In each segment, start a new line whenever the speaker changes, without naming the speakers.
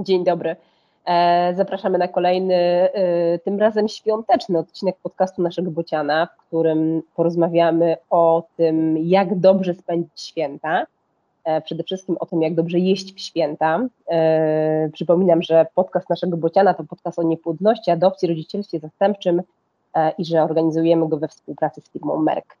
Dzień dobry. E, zapraszamy na kolejny, e, tym razem świąteczny odcinek podcastu naszego Bociana, w którym porozmawiamy o tym, jak dobrze spędzić święta. E, przede wszystkim o tym, jak dobrze jeść w święta. Przypominam, że podcast naszego Bociana to podcast o niepłodności, adopcji, rodzicielstwie zastępczym i że organizujemy go we współpracy z firmą Merck.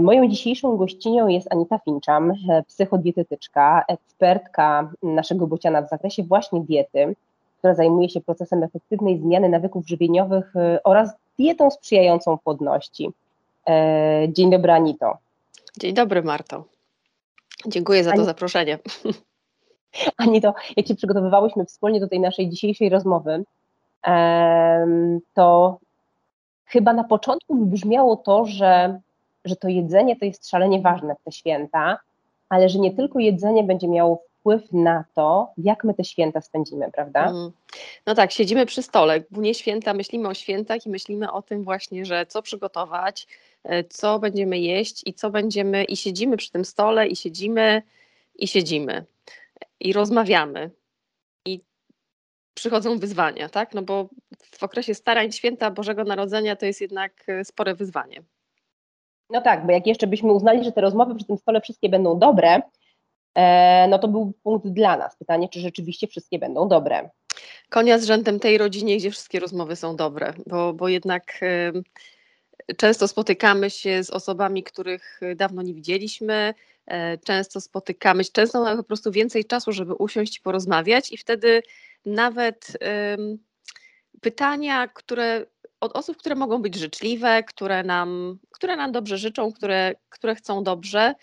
Moją dzisiejszą gościnią jest Anita Finczam, psychodietetyczka, ekspertka naszego Bociana w zakresie właśnie diety która zajmuje się procesem efektywnej zmiany nawyków żywieniowych y, oraz dietą sprzyjającą płodności. E, dzień dobry, Anito.
Dzień dobry, Marto. Dziękuję za to zaproszenie.
Anito, jak się przygotowywałyśmy wspólnie do tej naszej dzisiejszej rozmowy, to chyba na początku wybrzmiało to, że, że to jedzenie to jest szalenie ważne w te święta, ale że nie tylko jedzenie będzie miało wpływ na to, jak my te święta spędzimy, prawda? Mm.
No tak, siedzimy przy stole, głównie święta, myślimy o świętach i myślimy o tym właśnie, że co przygotować, e, co będziemy jeść i co będziemy, i siedzimy przy tym stole, i siedzimy, i siedzimy, i rozmawiamy. I przychodzą wyzwania, tak? No bo w okresie starań święta Bożego Narodzenia to jest jednak e, spore wyzwanie.
No tak, bo jak jeszcze byśmy uznali, że te rozmowy przy tym stole wszystkie będą dobre, E, no to był punkt dla nas. Pytanie, czy rzeczywiście wszystkie będą dobre.
Konia z rzędem tej rodzinie, gdzie wszystkie rozmowy są dobre, bo, bo jednak często spotykamy się z osobami, których dawno nie widzieliśmy, e, często spotykamy się, często mamy po prostu więcej czasu, żeby usiąść i porozmawiać i wtedy nawet pytania, które od osób, które mogą być życzliwe, które nam, które nam dobrze życzą, które, które chcą dobrze,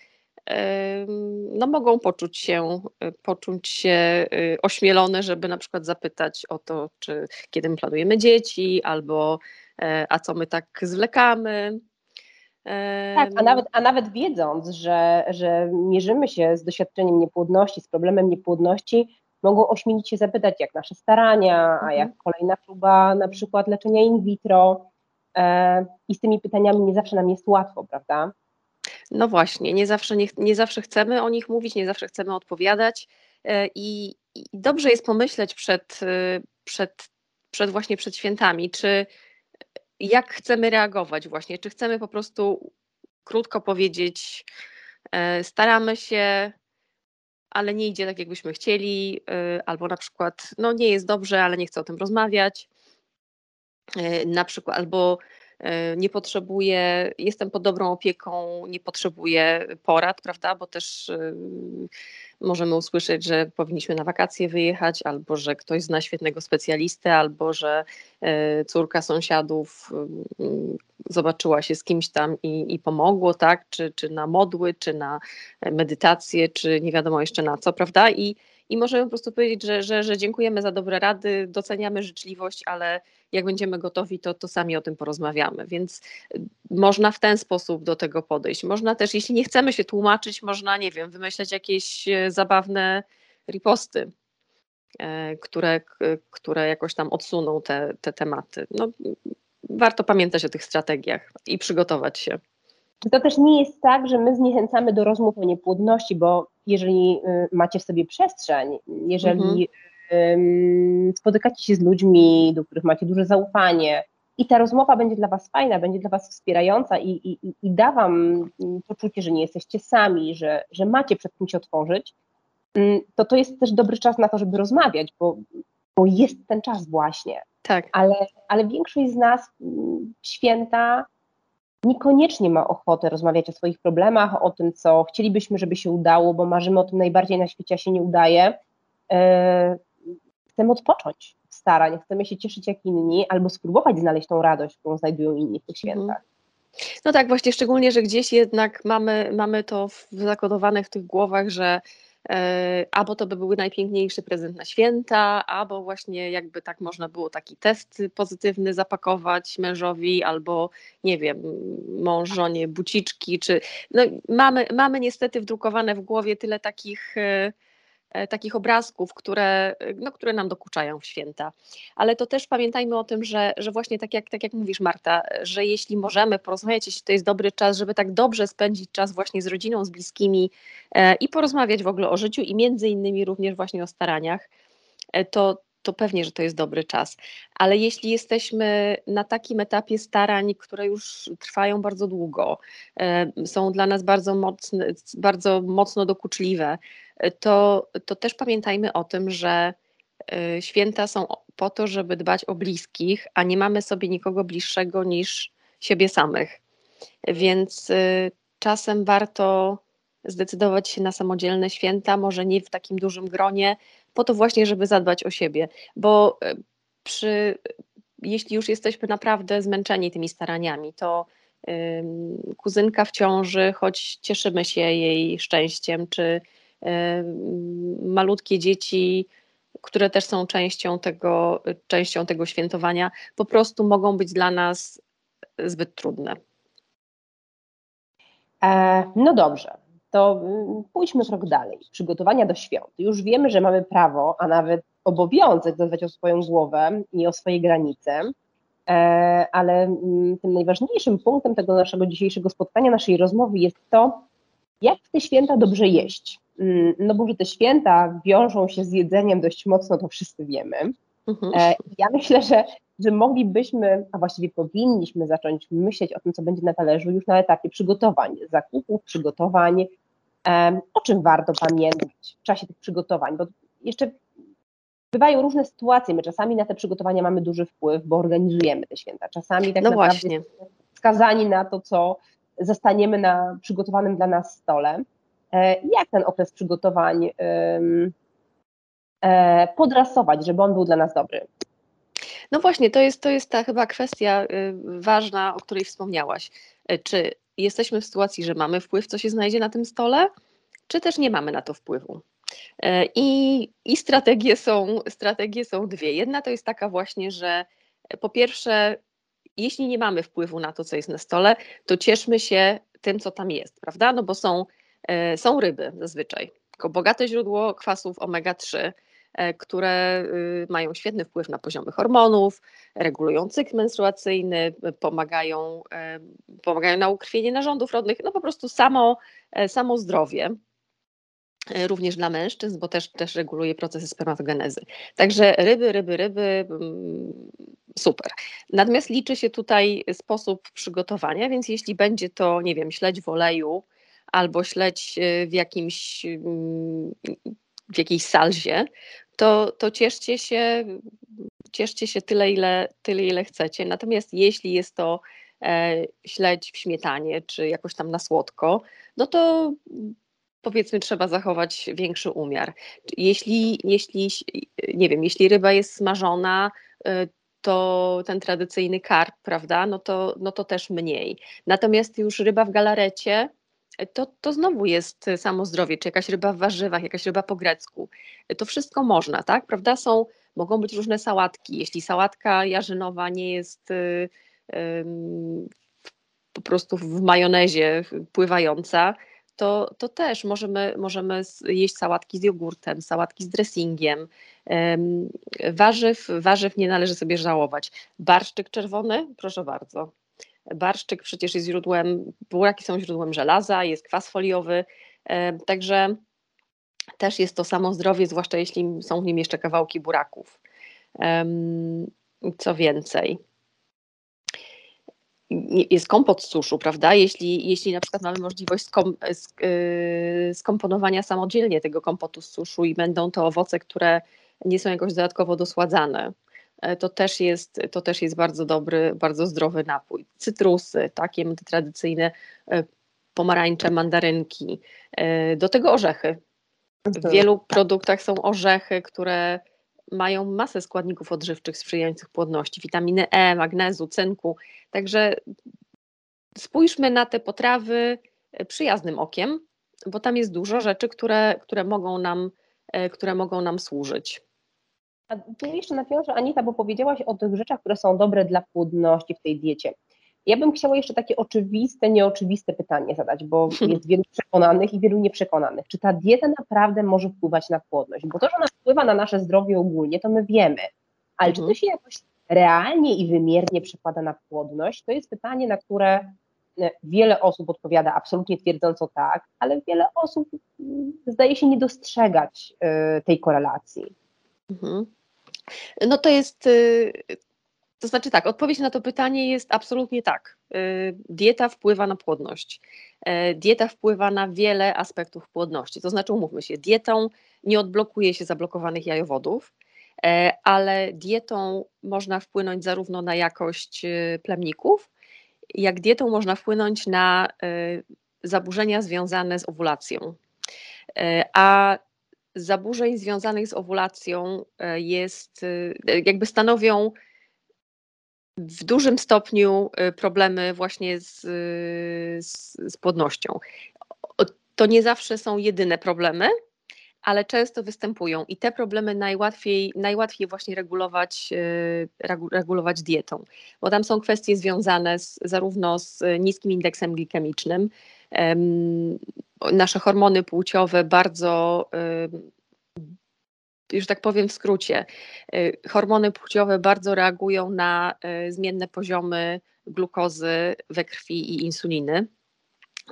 no mogą poczuć się, y, poczuć się y, ośmielone, żeby na przykład zapytać o to, czy kiedy my planujemy dzieci, albo e, a co my tak zwlekamy.
Tak, a nawet, a nawet wiedząc, że, że mierzymy się z doświadczeniem niepłodności, z problemem niepłodności, mogą ośmielić się zapytać, jak nasze starania, a mhm. jak kolejna próba na przykład leczenia in vitro. E, I z tymi pytaniami nie zawsze nam jest łatwo, prawda?
No właśnie, nie zawsze, nie, nie zawsze chcemy o nich mówić, nie zawsze chcemy odpowiadać e, i, i dobrze jest pomyśleć przed, e, przed, przed właśnie przed świętami, czy jak chcemy reagować właśnie, czy chcemy po prostu krótko powiedzieć, staramy się, ale nie idzie tak, jakbyśmy chcieli, albo na przykład, no nie jest dobrze, ale nie chcę o tym rozmawiać, na przykład, albo nie potrzebuję, jestem pod dobrą opieką, nie potrzebuję porad, prawda, bo też e, możemy usłyszeć, że powinniśmy na wakacje wyjechać, albo że ktoś zna świetnego specjalistę, albo że e, córka sąsiadów zobaczyła się z kimś tam i, i pomogło, tak, czy, czy na modły, czy na medytację, czy nie wiadomo jeszcze na co, prawda, i i możemy po prostu powiedzieć, że, że, że dziękujemy za dobre rady, doceniamy życzliwość, ale jak będziemy gotowi, to, to sami o tym porozmawiamy. Więc y, można w ten sposób do tego podejść. Można też, jeśli nie chcemy się tłumaczyć, można, nie wiem, wymyśleć jakieś e, zabawne riposty, e, które, które jakoś tam odsuną te, te tematy. No, warto pamiętać o tych strategiach i przygotować się.
To też nie jest tak, że my zniechęcamy do rozmów o niepłodności, bo jeżeli y, macie w sobie przestrzeń, jeżeli mhm. spotykacie się z ludźmi, do których macie duże zaufanie i ta rozmowa będzie dla Was fajna, będzie dla Was wspierająca i, i, i da Wam mm, poczucie, że nie jesteście sami, że, że macie przed kim się otworzyć, to to jest też dobry czas na to, żeby rozmawiać, bo, bo jest ten czas właśnie.
Tak.
Ale, ale większość z nas święta niekoniecznie ma ochotę rozmawiać o swoich problemach, o tym, co chcielibyśmy, żeby się udało, bo marzymy o tym najbardziej na świecie, a się nie udaje. E, chcemy odpocząć w starań, chcemy się cieszyć jak inni, albo spróbować znaleźć tą radość, którą znajdują inni w tych mhm. świętach.
No tak, właśnie szczególnie, że gdzieś jednak mamy, mamy to zakodowane w tych głowach, że albo to by był najpiękniejszy prezent na święta, albo właśnie jakby tak można było taki test pozytywny zapakować mężowi, albo nie wiem, mąż żonie buciczki, czy no, mamy, mamy niestety wdrukowane w głowie tyle takich e, E, takich obrazków, które, no, które nam dokuczają w święta. Ale to też pamiętajmy o tym, że, że właśnie tak jak, tak jak mówisz Marta, że jeśli możemy porozmawiać, jeśli to jest dobry czas, żeby tak dobrze spędzić czas właśnie z rodziną, z bliskimi e, i porozmawiać w ogóle o życiu i między innymi również właśnie o staraniach, to, to pewnie, że to jest dobry czas. Ale jeśli jesteśmy na takim etapie starań, które już trwają bardzo długo, są dla nas bardzo, mocne, bardzo mocno dokuczliwe, to, to też pamiętajmy o tym, że święta są po to, żeby dbać o bliskich, a nie mamy sobie nikogo bliższego niż siebie samych. Więc czasem warto zdecydować się na samodzielne święta, może nie w takim dużym gronie, po to właśnie, żeby zadbać o siebie, bo e, przy, jeśli już jesteśmy naprawdę zmęczeni tymi staraniami, to kuzynka w ciąży, choć cieszymy się jej szczęściem, czy malutkie dzieci, które też są częścią tego, częścią tego świętowania, po prostu mogą być dla nas zbyt trudne.
E, no dobrze, to mm, pójdźmy krok dalej. Przygotowania do świąt. Już wiemy, że mamy prawo, a nawet obowiązek zadbać o swoją głowę i o swoje granice, e, ale mm, tym najważniejszym punktem tego naszego dzisiejszego spotkania, naszej rozmowy jest to, jak w te święta dobrze jeść. Mm, no bo, że te święta wiążą się z jedzeniem dość mocno, to wszyscy wiemy. Mhm. E, ja myślę, że, że moglibyśmy, a właściwie powinniśmy zacząć myśleć o tym, co będzie na talerzu już na etapie przygotowań, zakupów, przygotowań, o czym warto pamiętać w czasie tych przygotowań, bo jeszcze bywają różne sytuacje, my czasami na te przygotowania mamy duży wpływ, bo organizujemy te święta, czasami tak no naprawdę właśnie. skazani na to, co zastaniemy na przygotowanym dla nas stole. E, jak ten okres przygotowań e, podrasować, żeby on był dla nas dobry?
No właśnie, to jest, to jest ta chyba kwestia y, ważna, o której wspomniałaś. E, czy jesteśmy w sytuacji, że mamy wpływ, co się znajdzie na tym stole, czy też nie mamy na to wpływu. E, I, i strategie, są, strategie są dwie. Jedna to jest taka właśnie, że po pierwsze, jeśli nie mamy wpływu na to, co jest na stole, to cieszmy się tym, co tam jest, prawda? No bo są, e, są ryby zazwyczaj. Bogate źródło kwasów omega-3, E, które y, mają świetny wpływ na poziomy hormonów, regulują cykl menstruacyjny, pomagają, e, pomagają na ukrwienie narządów rodnych, no po prostu samo, e, samo zdrowie również dla mężczyzn, bo też, też reguluje procesy spermatogenezy. Także ryby, ryby, ryby, mm, super. Natomiast liczy się tutaj sposób przygotowania, więc jeśli będzie to, nie wiem, śledź w oleju albo śledź w jakimś mm, w jakiejś salzie, to, to cieszcie się, cieszcie się tyle ile, tyle, ile chcecie. Natomiast jeśli jest to e, śledź w śmietanie, czy jakoś tam na słodko, no to powiedzmy trzeba zachować większy umiar. Jeśli, jeśli nie wiem, jeśli ryba jest smażona, e, to ten tradycyjny karp, prawda, no to, no to też mniej. Natomiast już ryba w galarecie, to, to znowu jest samo zdrowie, czy jakaś ryba w warzywach, jakaś ryba po grecku. To wszystko można, tak? Prawda? Są, mogą być różne sałatki. Jeśli sałatka jarzynowa nie jest y, y, po prostu w majonezie pływająca, to, to też możemy, możemy jeść sałatki z jogurtem, sałatki z dressingiem. Warzyw, warzyw nie należy sobie żałować. Barszczyk czerwony, proszę bardzo. Barszczyk przecież jest źródłem, buraki są źródłem żelaza, jest kwas foliowy, e, także też jest to samo zdrowie, zwłaszcza jeśli są w nim jeszcze kawałki buraków. Co więcej, jest kompot z suszu, prawda? Jeśli, jeśli na przykład mamy możliwość skom, e, skomponowania samodzielnie tego kompotu z suszu i będą to owoce, które nie są jakoś dodatkowo dosładzane, to też jest, to też jest bardzo dobry, bardzo zdrowy napój. Cytrusy, takie tradycyjne, e, pomarańcze, mandarynki, e, do tego orzechy. W mhm. wielu produktach są orzechy, które mają masę składników odżywczych sprzyjających płodności, witaminy E, magnezu, cynku. Także spójrzmy na te potrawy przyjaznym okiem, bo tam jest dużo rzeczy, które, które, mogą, nam, które mogą nam służyć.
A tu jeszcze nawiążę, Anita, bo powiedziałaś o tych rzeczach, które są dobre dla płodności w tej diecie. Ja bym chciała jeszcze takie oczywiste, nieoczywiste pytanie zadać, bo jest wielu przekonanych i wielu nieprzekonanych. Czy ta dieta naprawdę może wpływać na płodność? Bo to, że ona wpływa na nasze zdrowie ogólnie, to my wiemy. Ale czy to mhm. się jakoś realnie i wymiernie przekłada na płodność? To jest pytanie, na które e, wiele osób odpowiada absolutnie twierdząco tak, ale wiele osób mm, zdaje się nie dostrzegać e, tej korelacji.
Mhm. No to jest, y, to znaczy tak, odpowiedź na to pytanie jest absolutnie tak. Y, dieta wpływa na płodność. E, dieta wpływa na wiele aspektów płodności. To znaczy, umówmy się, dietą nie odblokuje się zablokowanych jajowodów, e, ale dietą można wpłynąć zarówno na jakość y, plemników, jak dietą można wpłynąć na zaburzenia związane z owulacją. E, a zaburzeń związanych z owulacją e, jest, e, jakby stanowią w dużym stopniu problemy właśnie z, z, z płodnością. To nie zawsze są jedyne problemy, ale często występują i te problemy najłatwiej, najłatwiej właśnie regulować, regulować dietą, bo tam są kwestie związane z, zarówno z niskim indeksem glikemicznym, nasze hormony płciowe bardzo, już tak powiem w skrócie, y, hormony płciowe bardzo reagują na y, zmienne poziomy glukozy we krwi i insuliny.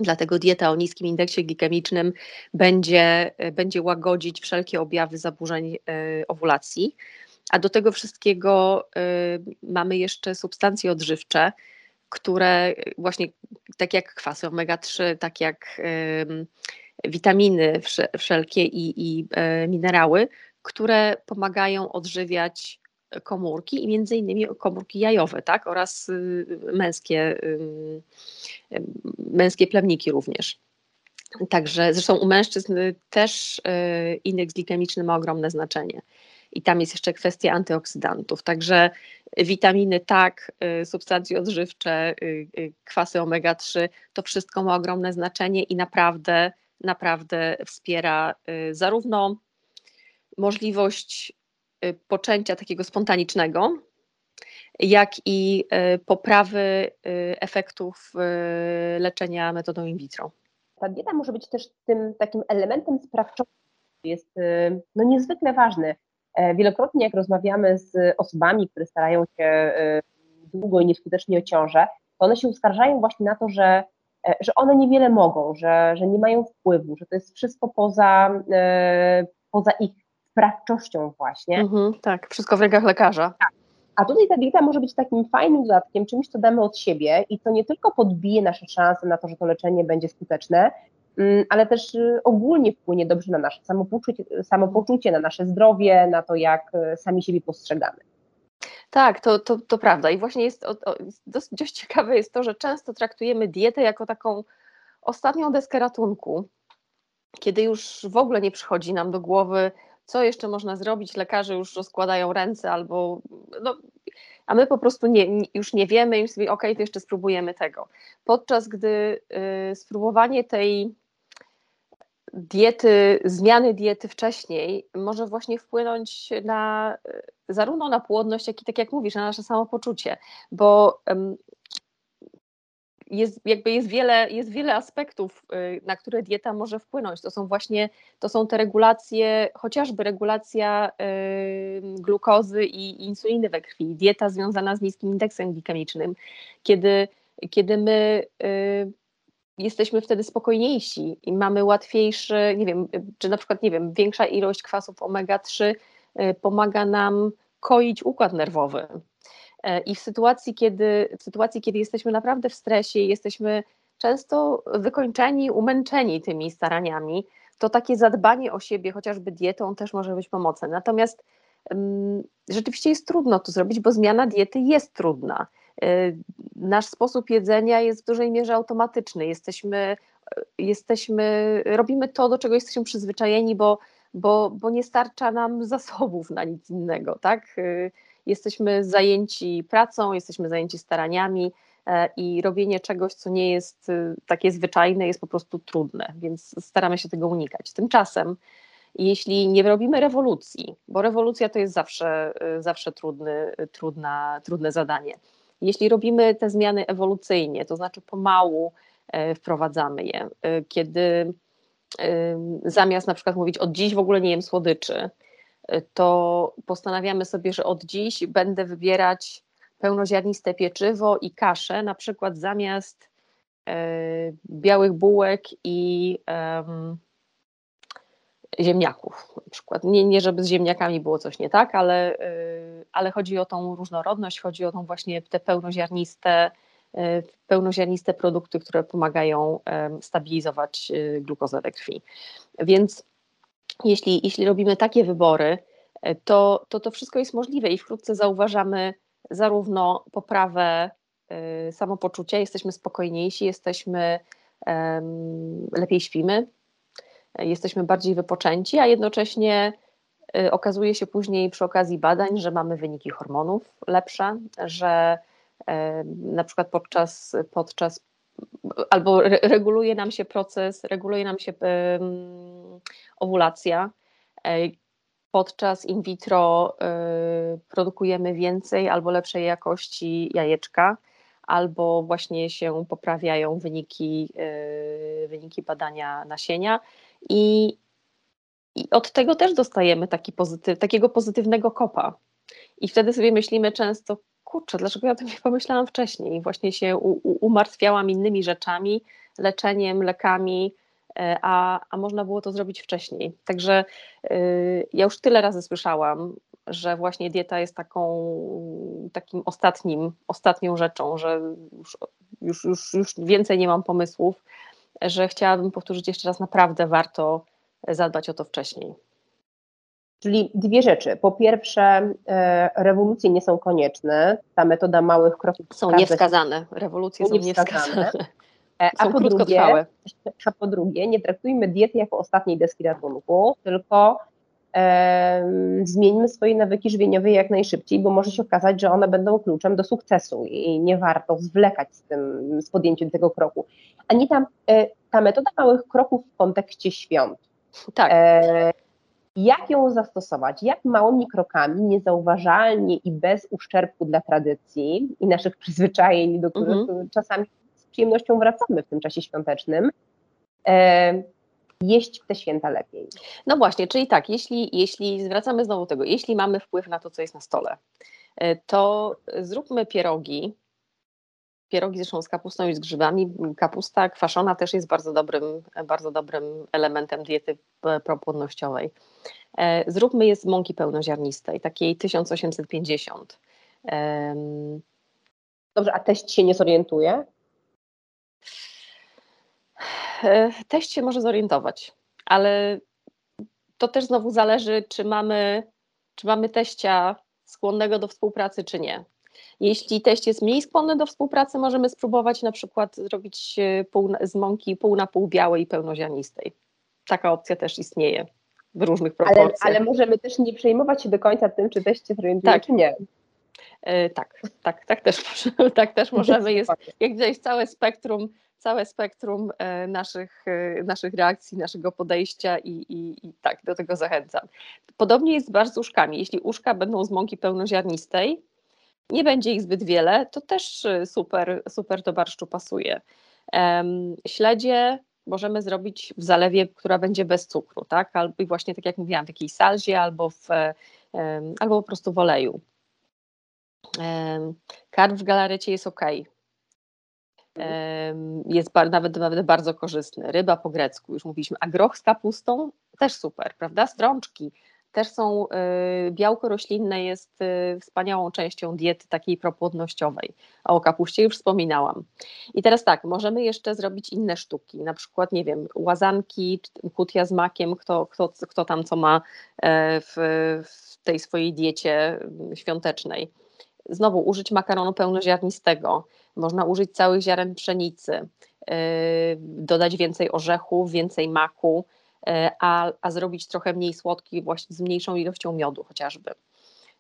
Dlatego dieta o niskim indeksie glikemicznym będzie, y, będzie łagodzić wszelkie objawy zaburzeń owulacji. A do tego wszystkiego mamy jeszcze substancje odżywcze, które właśnie tak jak kwasy omega-3, tak jak witaminy wszelkie i, i e, minerały, które pomagają odżywiać komórki i między innymi komórki jajowe, tak, oraz y, męskie, męskie plemniki również. Także zresztą u mężczyzn też e, indeks glikemiczny ma ogromne znaczenie. I tam jest jeszcze kwestia antyoksydantów. Także witaminy tak, y, substancje odżywcze, y, y, kwasy omega-3, to wszystko ma ogromne znaczenie i naprawdę, naprawdę wspiera zarówno możliwość poczęcia takiego spontanicznego, jak i poprawy efektów leczenia metodą in vitro.
Ta dieta może być też tym takim elementem sprawczym, jest no, niezwykle ważny wielokrotnie, jak rozmawiamy z osobami, które starają się e, długo i nieskutecznie o ciążę, to one się uskarżają właśnie na to, że, e, że one niewiele mogą, że, że nie mają wpływu, że to jest wszystko poza, poza ich sprawczością właśnie.
Mhm, tak, wszystko w rękach lekarza.
Tak. A tutaj ta dieta może być takim fajnym dodatkiem, czymś, co damy od siebie i to nie tylko podbije nasze szanse na to, że to leczenie będzie skuteczne, ale też y, ogólnie wpłynie dobrze na nasze samopoczucie, samopoczucie, na nasze zdrowie, na to, jak y, sami siebie postrzegamy.
Tak, to, to, to prawda. I właśnie jest o, o, dość ciekawe jest to, że często traktujemy dietę jako taką ostatnią deskę ratunku, kiedy już w ogóle nie przychodzi nam do głowy, co jeszcze można zrobić. Lekarze już rozkładają ręce albo. No, a my po prostu nie, już nie wiemy i sobie, okej, to jeszcze spróbujemy tego. Podczas gdy y, spróbowanie tej diety, zmiany diety wcześniej może właśnie wpłynąć na zarówno na płodność, jak i tak jak mówisz, na nasze samopoczucie, bo jest, jakby jest wiele, jest wiele aspektów, y, na które dieta może wpłynąć. To są właśnie, to są te regulacje, chociażby regulacja glukozy i insuliny we krwi, dieta związana z niskim indeksem glikemicznym, kiedy, kiedy my y, jesteśmy wtedy spokojniejsi i mamy łatwiejszy, nie wiem, czy na przykład, nie wiem, większa ilość kwasów omega-3 y, pomaga nam koić układ nerwowy. E, I w sytuacji, kiedy, w sytuacji, kiedy jesteśmy naprawdę w stresie, jesteśmy często wykończeni, umęczeni tymi staraniami, to takie zadbanie o siebie, chociażby dietą, też może być pomocne. Natomiast um, rzeczywiście jest trudno to zrobić, bo zmiana diety jest trudna. Y, nasz sposób jedzenia jest w dużej mierze automatyczny. Jesteśmy, jesteśmy, robimy to, do czego jesteśmy przyzwyczajeni, bo, bo, bo nie starcza nam zasobów na nic innego, tak? Y, jesteśmy zajęci pracą, jesteśmy zajęci staraniami e, i robienie czegoś, co nie jest y, takie zwyczajne, jest po prostu trudne, więc staramy się tego unikać. Tymczasem, jeśli nie robimy rewolucji, bo rewolucja to jest zawsze, zawsze trudny, trudna, trudne zadanie, jeśli robimy te zmiany ewolucyjnie, to znaczy pomału e, wprowadzamy je, e, kiedy e, zamiast na przykład mówić od dziś w ogóle nie jem słodyczy, to postanawiamy sobie, że od dziś będę wybierać pełnoziarniste pieczywo i kaszę, na przykład zamiast białych bułek i, ziemniaków na przykład. Nie, nie żeby z ziemniakami było coś nie tak, ale, y, ale chodzi o tą różnorodność, chodzi o tą właśnie te pełnoziarniste, y, pełnoziarniste produkty, które pomagają stabilizować y, glukozę we krwi. Więc jeśli, jeśli robimy takie wybory, to, to to wszystko jest możliwe i wkrótce zauważamy zarówno poprawę samopoczucia, jesteśmy spokojniejsi, jesteśmy lepiej śpimy, jesteśmy bardziej wypoczęci, a jednocześnie y, okazuje się później przy okazji badań, że mamy wyniki hormonów lepsze, że na przykład podczas, podczas albo reguluje nam się proces, reguluje nam się owulacja. E, podczas in vitro y, produkujemy więcej albo lepszej jakości jajeczka albo właśnie się poprawiają wyniki, wyniki badania nasienia i, i od tego też dostajemy taki pozytyw, takiego pozytywnego kopa. I wtedy sobie myślimy często, kurczę, dlaczego ja o tym nie pomyślałam wcześniej? Właśnie się u, u, umartwiałam innymi rzeczami, leczeniem, lekami, e, a, a można było to zrobić wcześniej. Także yy, ja już tyle razy słyszałam że właśnie dieta jest taką, takim ostatnim, ostatnią rzeczą, że już, już, już, już więcej nie mam pomysłów, że chciałabym powtórzyć jeszcze raz, naprawdę warto zadbać o to wcześniej.
Czyli dwie rzeczy. Po pierwsze, e, rewolucje nie są konieczne. Ta metoda małych kroków
są niewskazane. Rewolucje są niewskazane.
E, a, po drugie, a po drugie, nie traktujmy diety jako ostatniej deski ratunku, tylko zmieńmy swoje nawyki żywieniowe jak najszybciej, bo może się okazać, że one będą kluczem do sukcesu i nie warto zwlekać z tym, z podjęciem tego kroku. Ani ta, e, ta metoda małych kroków w kontekście świąt.
Tak. E,
jak ją zastosować? Jak małymi krokami, niezauważalnie i bez uszczerbku dla tradycji i naszych przyzwyczajeń, do których mhm. czasami z przyjemnością wracamy w tym czasie świątecznym, e, jeść w te święta lepiej.
No właśnie, czyli tak, jeśli, jeśli zwracamy znowu tego, jeśli mamy wpływ na to, co jest na stole, e, to zróbmy pierogi. Pierogi zresztą z kapustą i z grzybami. Kapusta kwaszona też jest bardzo dobrym, bardzo dobrym elementem diety propłodnościowej. E, zróbmy je z mąki pełnoziarnistej, takiej 1850.
Dobrze, a teść się nie zorientuje?
E, teść się może zorientować, ale to też znowu zależy, czy mamy, czy mamy teścia skłonnego do współpracy, czy nie. Jeśli teść jest mniej skłonny do współpracy, możemy spróbować na przykład zrobić e, pół, z mąki pół na pół białej i pełnoziarnistej. Taka opcja też istnieje w różnych proporcjach.
Ale, ale możemy też nie przejmować się do końca tym, czy teść się zorientuje, tak. czy nie.
Yy, tak, tak, tak też, tak też możemy. Jest, jak widać, całe spektrum całe spektrum e, naszych, e, naszych reakcji, naszego podejścia i, i, i tak do tego zachęcam. Podobnie jest z uszkami. Jeśli uszka będą z mąki pełnoziarnistej, nie będzie ich zbyt wiele, to też e, super, super do barszczu pasuje. Śledzie możemy zrobić w zalewie, która będzie bez cukru, tak? Albo właśnie tak jak mówiłam, w jakiejś salzie albo, w, albo po prostu w oleju. Karp w galarecie jest ok jest nawet, nawet bardzo korzystny. Ryba po grecku, już mówiliśmy, a groch z kapustą też super, prawda? Strączki też są, y, białko roślinne jest y, wspaniałą częścią diety takiej propłodnościowej. A o kapuście już wspominałam. I teraz tak, możemy jeszcze zrobić inne sztuki, na przykład, nie wiem, łazanki, kutia z makiem, kto, kto, kto tam co ma e, w, w tej swojej diecie mm, świątecznej. Znowu użyć makaronu pełnoziarnistego, można użyć całych ziaren pszenicy, yy, dodać więcej orzechów, więcej maku, yy, a, a zrobić trochę mniej słodki, właśnie z mniejszą ilością miodu chociażby.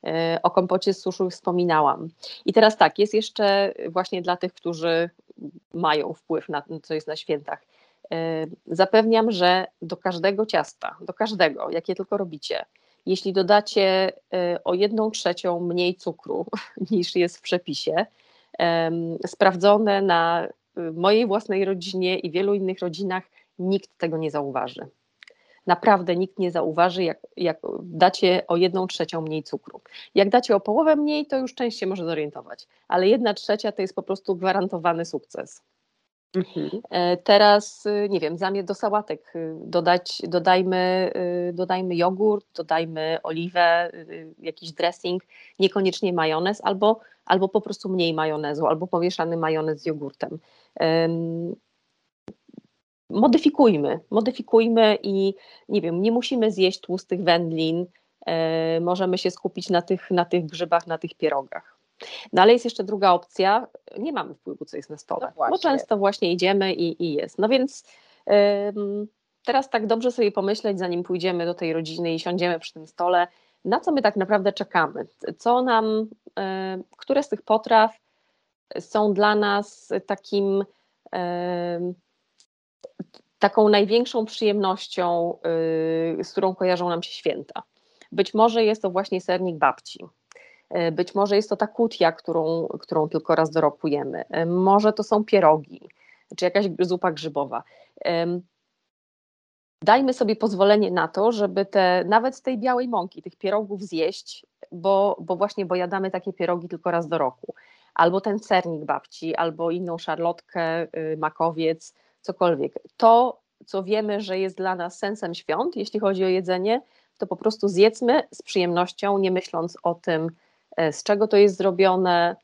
Yy, o kompocie z suszu wspominałam. I teraz tak, jest jeszcze właśnie dla tych, którzy mają wpływ na to, co jest na świętach. Zapewniam, że do każdego ciasta, do każdego, jakie tylko robicie, jeśli dodacie o jedną trzecią mniej cukru niż jest w przepisie, sprawdzone na y, mojej własnej rodzinie i wielu innych rodzinach, nikt tego nie zauważy. Naprawdę nikt nie zauważy, jak, jak dacie o jedną trzecią mniej cukru. Jak dacie o połowę mniej, to już część się może zorientować, ale jedna trzecia to jest po prostu gwarantowany sukces. Mhm. E, teraz, y, nie wiem, zamiast do sałatek y, dodać, dodajmy, y, dodajmy jogurt, dodajmy oliwę, jakiś dressing, niekoniecznie majonez, albo, albo po prostu mniej majonezu, albo pomieszany majonez z jogurtem. Modyfikujmy, modyfikujmy i nie wiem, nie musimy zjeść tłustych wędlin, e, możemy się skupić na tych, na tych grzybach, na tych pierogach. No ale jest jeszcze druga opcja, nie mamy wpływu, co jest na stole, no bo często właśnie idziemy i, i jest. No więc ym, teraz tak dobrze sobie pomyśleć, zanim pójdziemy do tej rodziny i siądziemy przy tym stole, na co my tak naprawdę czekamy, co nam, y, które z tych potraw są dla nas takim, y, taką największą przyjemnością, y, z którą kojarzą nam się święta. Być może jest to właśnie sernik babci, być może jest to ta kutia, którą, którą tylko raz doropujemy. E, może to są pierogi, czy jakaś zupa grzybowa. Dajmy sobie pozwolenie na to, żeby te, nawet z tej białej mąki, tych pierogów zjeść, bo, bo właśnie bo jadamy takie pierogi tylko raz do roku. Albo ten sernik babci, albo inną szarlotkę, y, makowiec, cokolwiek. To, co wiemy, że jest dla nas sensem świąt, jeśli chodzi o jedzenie, to po prostu zjedzmy z przyjemnością, nie myśląc o tym, E, z czego to jest zrobione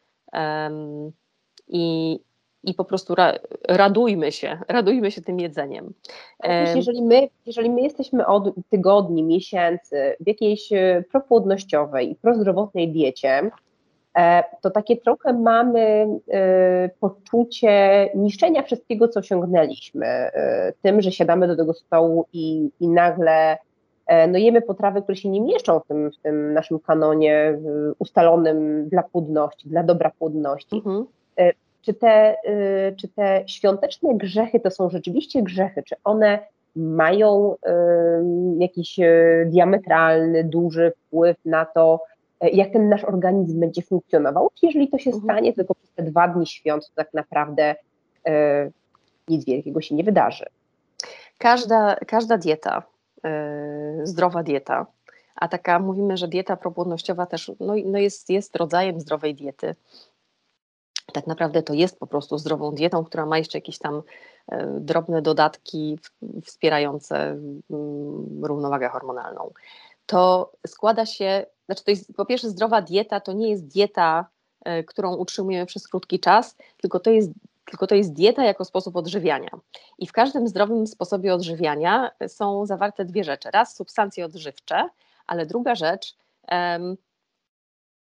i, i po prostu ra, radujmy się, radujmy się tym jedzeniem.
jeżeli my, jeżeli my jesteśmy od tygodni, miesięcy w jakiejś e, propłodnościowej i prozdrowotnej diecie, e, to takie trochę mamy poczucie niszczenia wszystkiego, co osiągnęliśmy, tym, że siadamy do tego stołu i, i nagle E, no jemy potrawy, które się nie mieszczą w tym, w tym naszym kanonie ustalonym dla płodności, dla dobra płodności. Mhm. E, czy, te, e, czy te świąteczne grzechy to są rzeczywiście grzechy? Czy one mają jakiś diametralny, duży wpływ na to, jak ten nasz organizm będzie funkcjonował? Czy jeżeli to się mhm. stanie tylko przez te dwa dni świąt, to tak naprawdę nic wielkiego się nie wydarzy?
Każda, każda dieta E, zdrowa dieta. A taka mówimy, że dieta propłodnościowa też no, no jest, jest rodzajem zdrowej diety. Tak naprawdę to jest po prostu zdrową dietą, która ma jeszcze jakieś tam e, drobne dodatki wspierające mm, równowagę hormonalną. To składa się, znaczy to jest po pierwsze zdrowa dieta to nie jest dieta, e, którą utrzymujemy przez krótki czas, tylko to jest tylko to jest dieta jako sposób odżywiania. I w każdym zdrowym sposobie odżywiania są zawarte dwie rzeczy. Raz substancje odżywcze, ale druga rzecz,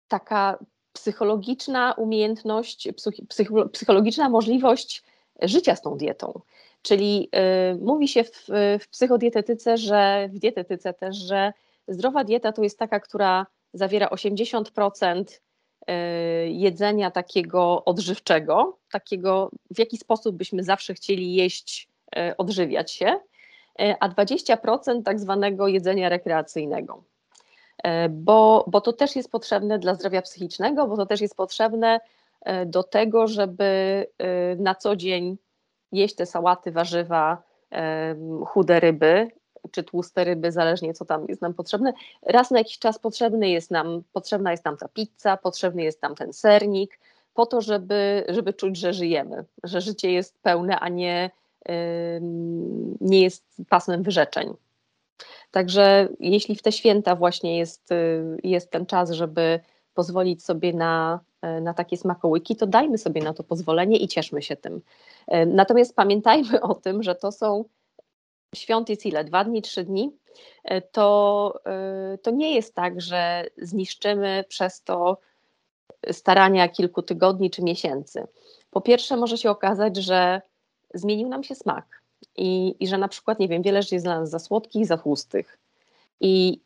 taka psychologiczna umiejętność, psychologiczna możliwość życia z tą dietą. Czyli y, mówi się w, w psychodietetyce, że w dietetyce też, że zdrowa dieta to jest taka, która zawiera 80% Y, jedzenia takiego odżywczego, takiego w jaki sposób byśmy zawsze chcieli jeść, y, odżywiać się, y, a 20% tak zwanego jedzenia rekreacyjnego. Bo, bo to też jest potrzebne dla zdrowia psychicznego, bo to też jest potrzebne do tego, żeby na co dzień jeść te sałaty, warzywa, chude ryby, czy tłuste ryby, zależnie co tam jest nam potrzebne. Raz na jakiś czas potrzebny jest nam, potrzebna jest nam ta pizza, potrzebny jest nam ten sernik, po to, żeby, żeby czuć, że żyjemy, że życie jest pełne, a nie, yy, nie jest pasmem wyrzeczeń. Także jeśli w te święta właśnie jest, yy, jest ten czas, żeby pozwolić sobie na, yy, na takie smakołyki, to dajmy sobie na to pozwolenie i cieszmy się tym. Yy, natomiast pamiętajmy o tym, że to są świąt jest ile? Dwa dni, trzy dni? E, to, e, to nie jest tak, że zniszczymy przez to starania kilku tygodni czy miesięcy. Po pierwsze, może się okazać, że zmienił nam się smak i, i że na przykład, nie wiem, wiele rzeczy jest dla nas za słodkich, za tłustych. I,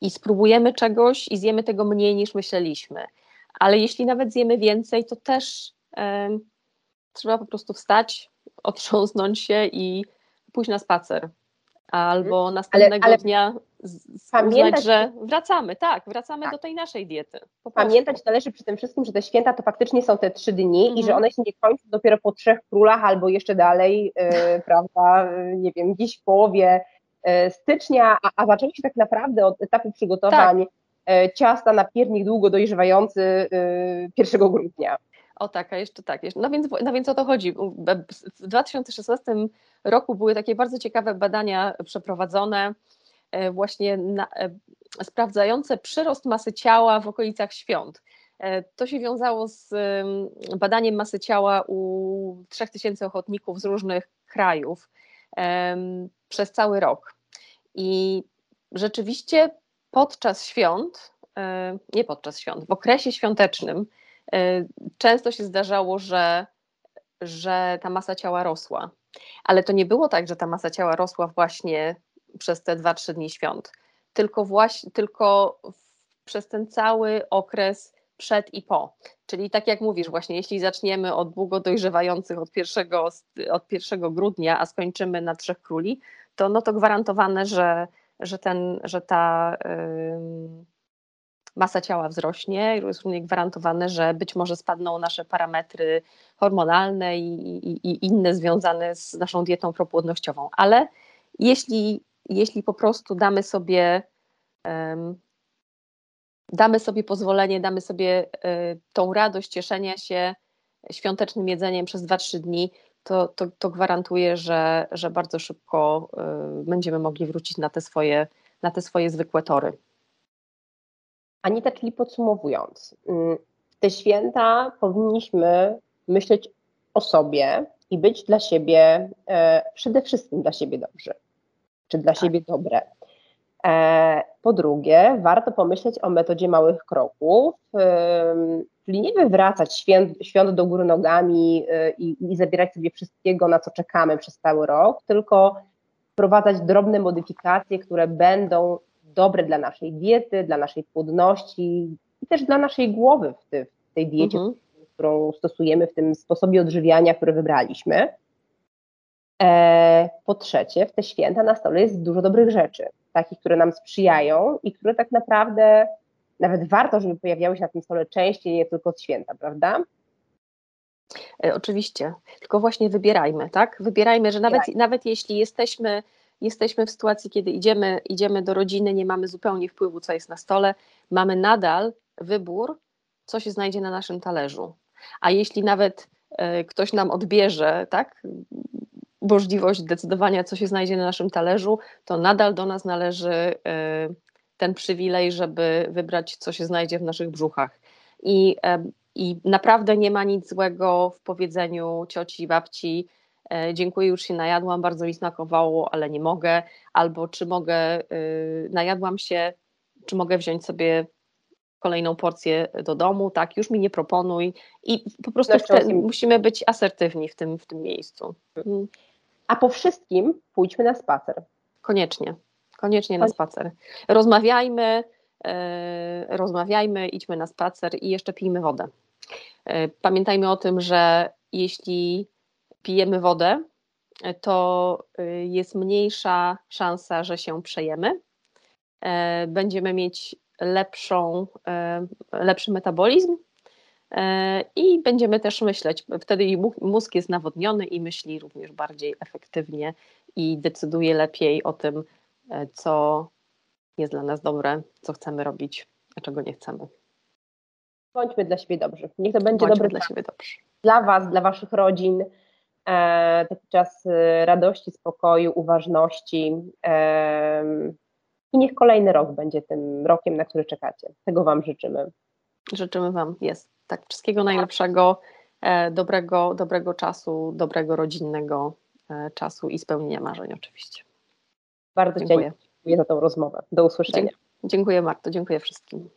I spróbujemy czegoś i zjemy tego mniej niż myśleliśmy. Ale jeśli nawet zjemy więcej, to też e, trzeba po prostu wstać, otrząsnąć się i pójść na spacer. Albo mhm. następnego ale, ale dnia pamiętać, że wracamy, tak, wracamy tak. do tej naszej diety.
Pamiętać należy przy tym wszystkim, że te święta to faktycznie są te trzy dni mhm. i że mhm. one się nie kończą dopiero po trzech królach albo jeszcze dalej, yy, prawda, yy, nie wiem, gdzieś w połowie yy, stycznia, a, a zaczęło się tak naprawdę od etapu przygotowań tak. ciasta na piernik długo dojrzewający 1 grudnia.
O tak, a jeszcze tak. No więc, no więc o to chodzi. W 2016 roku były takie bardzo ciekawe badania przeprowadzone, e, właśnie na, e, sprawdzające przyrost masy ciała w okolicach świąt. E, to się wiązało z badaniem masy ciała u 3000 ochotników z różnych krajów przez cały rok. I rzeczywiście podczas świąt, nie podczas świąt, w okresie świątecznym, często się zdarzało, że, że ta masa ciała rosła, ale to nie było tak, że ta masa ciała rosła właśnie przez te 2-3 dni świąt, tylko, właśnie, tylko przez ten cały okres przed i po. Czyli tak jak mówisz, właśnie jeśli zaczniemy od długo dojrzewających od 1, od 1 grudnia, a skończymy na Trzech Króli, to no to gwarantowane, że, że, ten, że ta. Yy, masa ciała wzrośnie, jest również gwarantowane, że być może spadną nasze parametry hormonalne i, i, i inne związane z naszą dietą propłodnościową. Ale jeśli, jeśli po prostu damy sobie um, damy sobie pozwolenie, damy sobie y, tą radość cieszenia się świątecznym jedzeniem przez 2-3 dni, to, to, to gwarantuję, że, że bardzo szybko y, będziemy mogli wrócić na te swoje, na te swoje zwykłe tory.
Anita, czyli podsumowując, mm, w te święta powinniśmy myśleć o sobie i być dla siebie, e, przede wszystkim dla siebie dobrzy, czy dla tak. siebie dobre. E, po drugie, warto pomyśleć o metodzie małych kroków, czyli nie wywracać świąt, świąt do góry nogami e, i, i zabierać sobie wszystkiego, na co czekamy przez cały rok, tylko wprowadzać drobne modyfikacje, które będą dobre dla naszej diety, dla naszej płodności i też dla naszej głowy w, ty, w tej diecie, mhm. którą stosujemy, w tym sposobie odżywiania, który wybraliśmy. E, po trzecie, w te święta na stole jest dużo dobrych rzeczy, takich, które nam sprzyjają i które tak naprawdę nawet warto, żeby pojawiały się na tym stole częściej, nie tylko od święta, prawda?
E, oczywiście, tylko właśnie wybierajmy, tak? Wybierajmy, że nawet, nawet jeśli jesteśmy jesteśmy w sytuacji, kiedy idziemy, idziemy do rodziny, nie mamy zupełnie wpływu, co jest na stole, mamy nadal wybór, co się znajdzie na naszym talerzu. A jeśli nawet e, ktoś nam odbierze, tak, możliwość decydowania, co się znajdzie na naszym talerzu, to nadal do nas należy e, ten przywilej, żeby wybrać, co się znajdzie w naszych brzuchach. I, e, i naprawdę nie ma nic złego w powiedzeniu cioci, babci, dziękuję, już się najadłam, bardzo mi smakowało, ale nie mogę, albo czy mogę, y, najadłam się, czy mogę wziąć sobie kolejną porcję do domu, tak, już mi nie proponuj i po prostu musimy być asertywni w tym, w tym miejscu. Mhm.
A po wszystkim pójdźmy na spacer.
Koniecznie, koniecznie na spacer. Rozmawiajmy, e, rozmawiajmy, idźmy na spacer i jeszcze pijmy wodę. E, pamiętajmy o tym, że jeśli pijemy wodę, to y, jest mniejsza szansa, że się przejemy. E, będziemy mieć lepszą, e, lepszy metabolizm e, i będziemy też myśleć. Wtedy mózg jest nawodniony i myśli również bardziej efektywnie i decyduje lepiej o tym, co jest dla nas dobre, co chcemy robić, a czego nie chcemy.
Bądźmy dla siebie dobrzy. Niech to będzie dobre
dla siebie dobrze.
Dla Was, dla Waszych rodzin E, taki czas y, radości, spokoju, uważności. I niech kolejny rok będzie tym rokiem, na który czekacie. Tego Wam życzymy.
Życzymy Wam, jest. Tak, wszystkiego najlepszego, e, dobrego, dobrego czasu, dobrego rodzinnego e, czasu i spełnienia marzeń oczywiście.
Bardzo dziękuję. dziękuję za tą rozmowę. Do usłyszenia.
Dziękuję Marto, dziękuję wszystkim.